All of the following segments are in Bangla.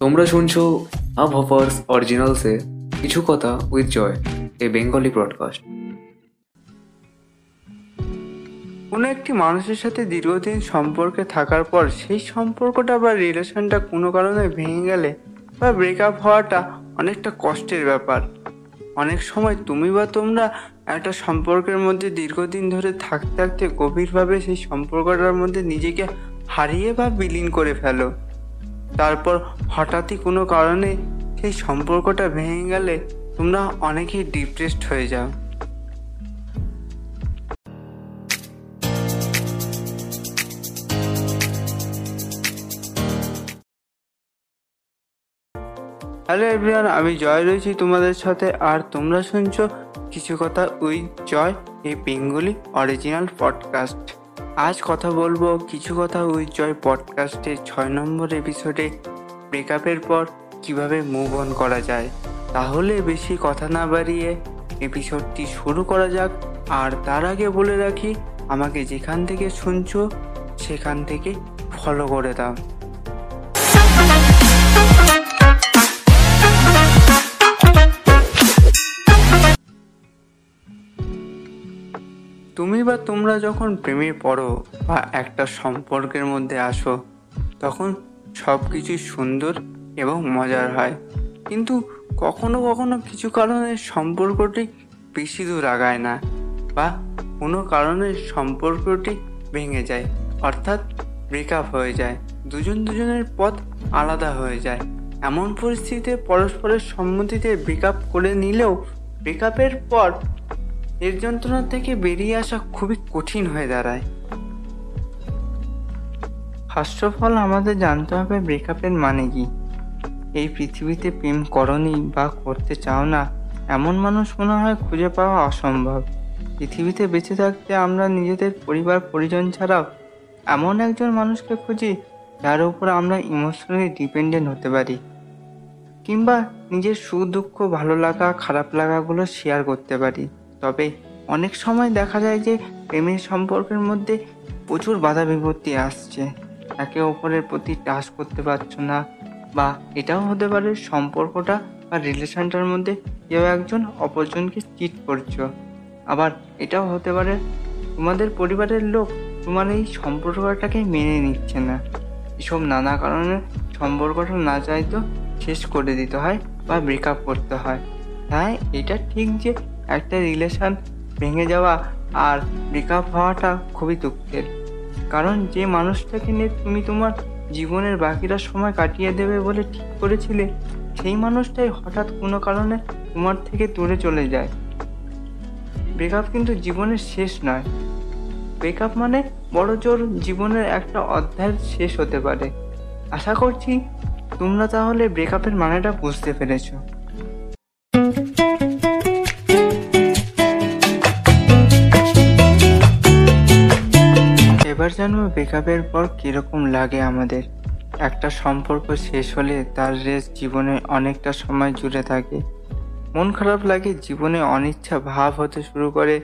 তোমরা শুনছো আব হফার্স অরিজিনালসে কিছু কথা with Joy a Bengali broadcast কোনো একটি মানুষের সাথে দীর্ঘদিন সম্পর্কে থাকার পর সেই সম্পর্কটা বা রিলেশনটা কোনো কারণে ভেঙে গেলে বা ব্রেকআপ হওয়াটা অনেকটা কষ্টের ব্যাপার। অনেক সময় তুমি বা তোমরা একটা সম্পর্কের মধ্যে দীর্ঘদিন ধরে থাকতে থাকতে গভীরভাবে সেই সম্পর্কটার মধ্যে নিজেকে হারিয়ে বা বিলীন করে ফেলো। তারপর হঠাৎই কোনো কারণে সেই সম্পর্কটা ভেঙে গেলে তোমরা অনেকেই ডিপ্রেসড হয়ে যাও। হ্যালো এভরিওয়ান আমি জয় রয়েছি তোমাদের সাথে আর তোমরা শুনছো কিছু কথা উইথ জয়, এই বেঙ্গলি অরিজিনাল পডকাস্ট আজ কথা বলব কিছু কথা উইথ জয় পডকাস্টের ছয় নম্বর এপিসোডে ব্রেকআপের পর কীভাবে মুভ অন করা যায়। তাহলে বেশি কথা না বাড়িয়ে এপিসোডটি শুরু করা যাক। আর তার আগে বলে রাখি, আমাকে যেখান থেকে শুনছ, সেখান থেকে ফলো করে দাও। তুমি বা তোমরা যখন প্রেমে পড়ো বা একটা সম্পর্কের মধ্যে আসো, তখন সব কিছুই সুন্দর এবং মজার হয়। কিন্তু কখনো কখনো কিছু কারণে সম্পর্কটি বেশি দূর আগায় না বা কোনো কারণে সম্পর্কটি ভেঙে যায়, অর্থাৎ ব্রেকআপ হয়ে যায়। দুজন দুজনের পথ আলাদা হয়ে যায়। এমন পরিস্থিতিতে পরস্পরের সম্মতিতে ব্রেকআপ করে নিলেও ব্রেকআপের পর এর যন্ত্রণা থেকে বেরিয়ে আসা খুবই কঠিন হয়ে দাঁড়ায়। ফার্স্ট অফ অল আমাদের জানতে হবে ব্রেকআপের মানে কি? এই পৃথিবীতে প্রেম করনি বা করতে চাও না, এমন মানুষ মনে হয় খুঁজে পাওয়া অসম্ভব। পৃথিবীতে বেঁচে থাকতে আমরা নিজেদের পরিবার, পরিজন ছাড়াও এমন একজন মানুষকে খুঁজি যার উপর আমরা ইমোশনালি ডিপেন্ডেন্ট হতে পারি। কিংবা নিজের সুখ দুঃখ ভালো লাগা, খারাপ লাগাগুলো শেয়ার করতে পারি। তবে অনেক সময় দেখা যায় যে প্রেমের সম্পর্কের মধ্যে প্রচুর বাধা বিপত্তি আসছে। একে অপরের প্রতি টাচ করতে পারছ না বা এটাও হতে পারে সম্পর্কটা বা রিলেশনটার মধ্যে কেউ একজন অপরজনকে চিট করছ। আবার এটাও হতে পারে তোমাদের পরিবারের লোক তোমার এই সম্পর্কটাকে মেনে নিচ্ছে না। এসব নানা কারণে সম্পর্কটা না চাইতো শেষ করে দিতে হয় বা ব্রেকআপ করতে হয়। তাই এটা ঠিক যে একটা রিলেশন ভেঙে যাওয়া আর ব্রেকআপ হওয়াটা খুবই দুঃখের। কারণ যে মানুষটাকে নিয়ে তুমি তোমার জীবনের বাকিটা সময় কাটিয়ে দেবে বলে ঠিক করেছিলে, সেই মানুষটাই হঠাৎ কোনো কারণে তোমার থেকে দূরে চলে যায়। ব্রেকআপ কিন্তু জীবনের শেষ নয়। ব্রেকআপ মানে বড় জোর জীবনের একটা অধ্যায়ের শেষ হতে পারে। আশা করছি তোমরা তাহলে ব্রেকআপের মানেটা বুঝতে পেরেছ। জানব ব্রেকআপের পর কীরকম লাগে আমাদের? একটা সম্পর্ক শেষ হলে তার রেস জীবনে অনেকটা সময় জুড়ে থাকে। মন খারাপ লাগে, জীবনে অনিচ্ছা ভাব হতে শুরু করে।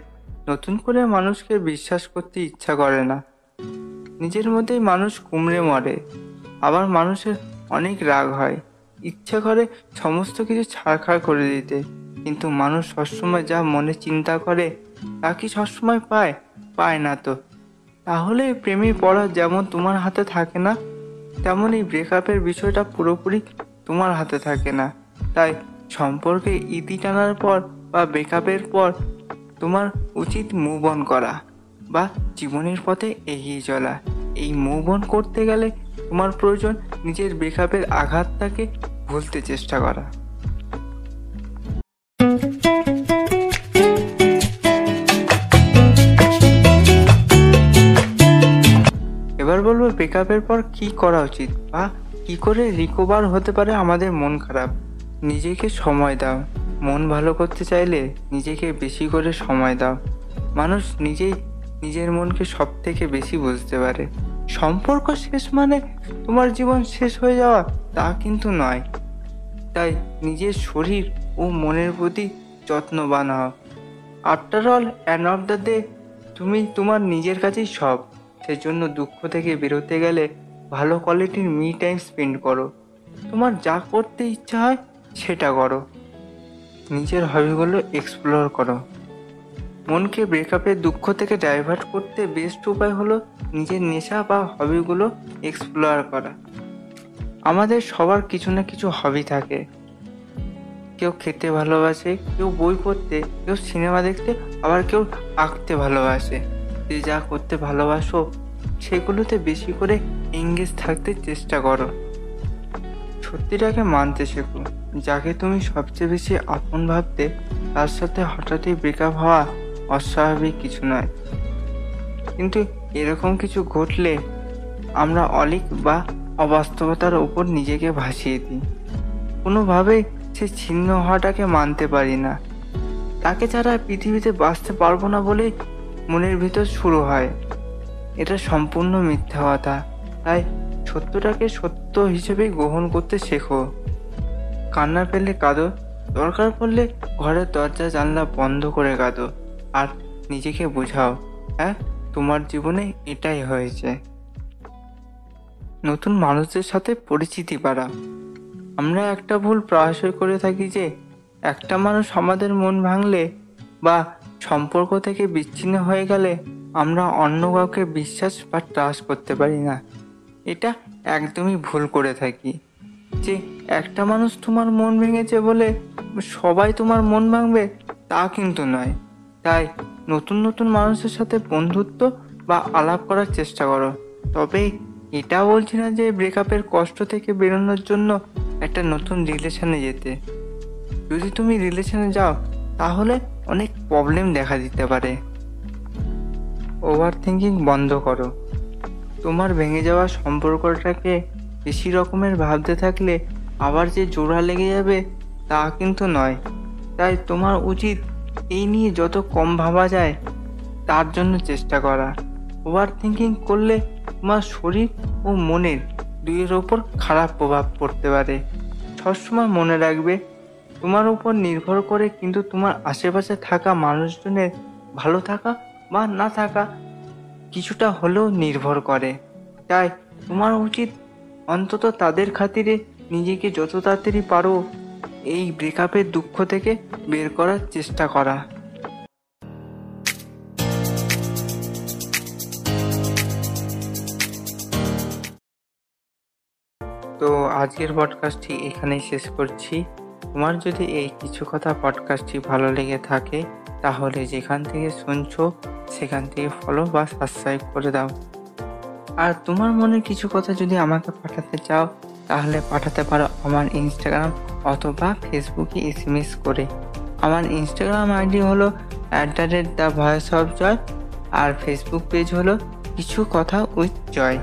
নতুন করে মানুষকে বিশ্বাস করতে ইচ্ছা করে না। নিজের মধ্যেই মানুষ কুমড়ে মরে। আবার মানুষের অনেক রাগ হয়। ইচ্ছা করে সমস্ত কিছু ছাড়খাড় করে দিতে। কিন্তু মানুষ সবসময় যা মনে চিন্তা করে, তা কি সবসময় পায়? পায় না তো। তাহলে প্রেমে পড়া যেমন তোমার হাতে থাকে না, তেমন এই ব্রেকআপের বিষয়টা পুরোপুরি তোমার হাতে থাকে না। তাই সম্পর্কে ইতি টানার পর বা ব্রেকআপের পর তোমার উচিত মুভ অন করা বা জীবনের পথে এগিয়ে চলা। এই মুভ অন করতে গেলে তোমার প্রয়োজন নিজের ব্রেকআপের আঘাতটাকে ভুলতে চেষ্টা করা। বলব ব্রেকআপের পর কি করা উচিত? বা কি করে রিকভার হতে পারে আমাদের মন খারাপ? নিজেকে সময় দাও। মন ভালো করতে চাইলে নিজেকে বেশি করে সময় দাও। মানুষ নিজেই নিজের মনকে সব থেকে বেশি বুঝতে পারে। সম্পর্ক শেষ মানে তোমার জীবন শেষ হয়ে যাওয়া, তা কিন্তু নয়। তাই নিজের শরীর ও মনের প্রতি যত্নবান হও after all and of the day তুমি তোমার নিজের কাছেই সব। সেজন্য দুঃখ থেকে বেরোতে গেলে ভালো কোয়ালিটির মি টাইম স্পেন্ড করো। তোমার যা করতে ইচ্ছা হয় সেটা করো। নিজের হবিগুলো এক্সপ্লোর করো। মনকে ব্রেকআপের দুঃখ থেকে ডাইভার্ট করতে বেস্ট উপায় হলো নিজের নেশা বা হবিগুলো এক্সপ্লোর করা। আমাদের সবার কিছু না কিছু হবি থাকে। কেউ খেতে ভালোবাসে, কেউ বই পড়তে, কেউ সিনেমা দেখতে, আবার কেউ আঁকতে ভালোবাসে। যে যা করতে ভালোবাসো, সেগুলোতে বেশি করে এঙ্গেজ থাকতে চেষ্টা করো। সত্যিটাকে মানতে শেখো, যাকে তুমি সবচেয়ে বেশি আপন ভাবতে, তার সাথে হঠাৎই ব্রেকআপ হওয়া অস্বাভাবিক কিছু নয়। কিন্তু এরকম কিছু ঘটলে আমরা অলিক বা অবাস্তবতার উপর নিজেকে ভাসিয়ে দিই। কোনোভাবেই সে ছিন্ন হওয়াটাকে মানতে পারি না। তাকে ছাড়া পৃথিবীতে বাঁচতে পারব না বলেই মনের ভিতর শুরু হয়। এটা সম্পূর্ণ মিথ্যা কথা। তাই সত্যটাকে সত্য হিসেবেই গ্রহণ করতে শেখো। কান্না পেলে কাঁদো, দরকার পড়লে ঘরের দরজা জানলা বন্ধ করে কাঁদো। আর নিজেকে বোঝাও হ্যাঁ তোমার জীবনে এটাই হয়েছে। নতুন মানুষদের সাথে পরিচিতি বাড়া আমরা একটা ভুল প্রায়শই করে থাকি যে, একটা মানুষ আমাদের মন ভাঙলে বা সম্পর্ক থেকে বিচ্ছিন্ন হয়ে গেলে আমরা অন্য কাউকে বিশ্বাস বা ট্রাস্ট করতে পারি না। এটা একদমই ভুল করে থাকি। যে একটা মানুষ তোমার মন ভেঙেছে বলে সবাই তোমার মন ভাঙবে, তা কিন্তু নয়। তাই নতুন নতুন মানুষের সাথে বন্ধুত্ব বা আলাপ করার চেষ্টা করো। তবে এটা বলছি না যে ব্রেকআপের কষ্ট থেকে বেরোনোর জন্য একটা নতুন রিলেশনে যেতে। যদি তুমি রিলেশনে যাও, তাহলে অনেক প্রবলেম দেখা দিতে পারে। ওভার থিঙ্কিং বন্ধ করো। তোমার ভেঙে যাওয়া সম্পর্কটাকে বেশি রকমের ভাবতে থাকলে আবার যে জোড়া লেগে যাবে তা কিন্তু নয়। তাই তোমার উচিত এই নিয়ে যত কম ভাবা যায়, তার জন্য চেষ্টা করা। ওভার থিঙ্কিং করলে তোমার শরীর ও মনের দুইয়ের ওপর খারাপ প্রভাব পড়তে পারে। সবসময় মনে রাখবে তোমার উপর নির্ভর করে কিন্তু তোমার আশেপাশে থাকা মানুষজনের ভালো থাকা বা না থাকা কিছুটা হলেও নির্ভর করে। তাই তোমার উচিত অন্তত তাদের খাতিরে নিজেকে যত তাড়াতাড়ি পারো এই ব্রেকআপের দুঃখ থেকে বের করার চেষ্টা করা। তো আজকের পডকাস্টটি এখানেই শেষ করছি। তোমার যদি এই কিছু কথা পডকাস্টটি ভালো লেগে থাকে, তাহলে যেখান থেকে শুনছো, সেখান থেকে ফলো বা সাবস্ক্রাইব করে দাও। আর তোমার মনে কিছু কথা যদি আমাকে পাঠাতে চাও, তাহলে পাঠাতে পারো আমার ইনস্টাগ্রাম অথবা ফেসবুকে এস এসএমএস করে। আমার ইনস্টাগ্রাম আইডি হলো at the rate the voice of Joy R Facebook page হলো কিছু কথা উইথ জয়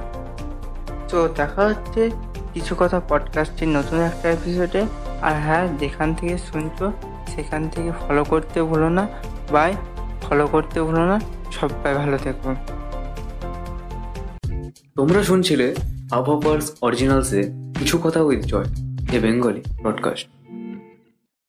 তো দেখা হচ্ছে কিছু কথা পডকাস্টের নতুন একটা এপিসোডে আর হ্যাঁ যেখান থেকে শুনছো, সেখান থেকে ফলো করতে ভুলো না। বাই ফলো করতে ভুলো না। সবাই ভালো থেকো। তোমরা শুনছিলে আবহাওয়ার্স অরিজিনালসে কিছু কথা with Joy, a Bengali broadcast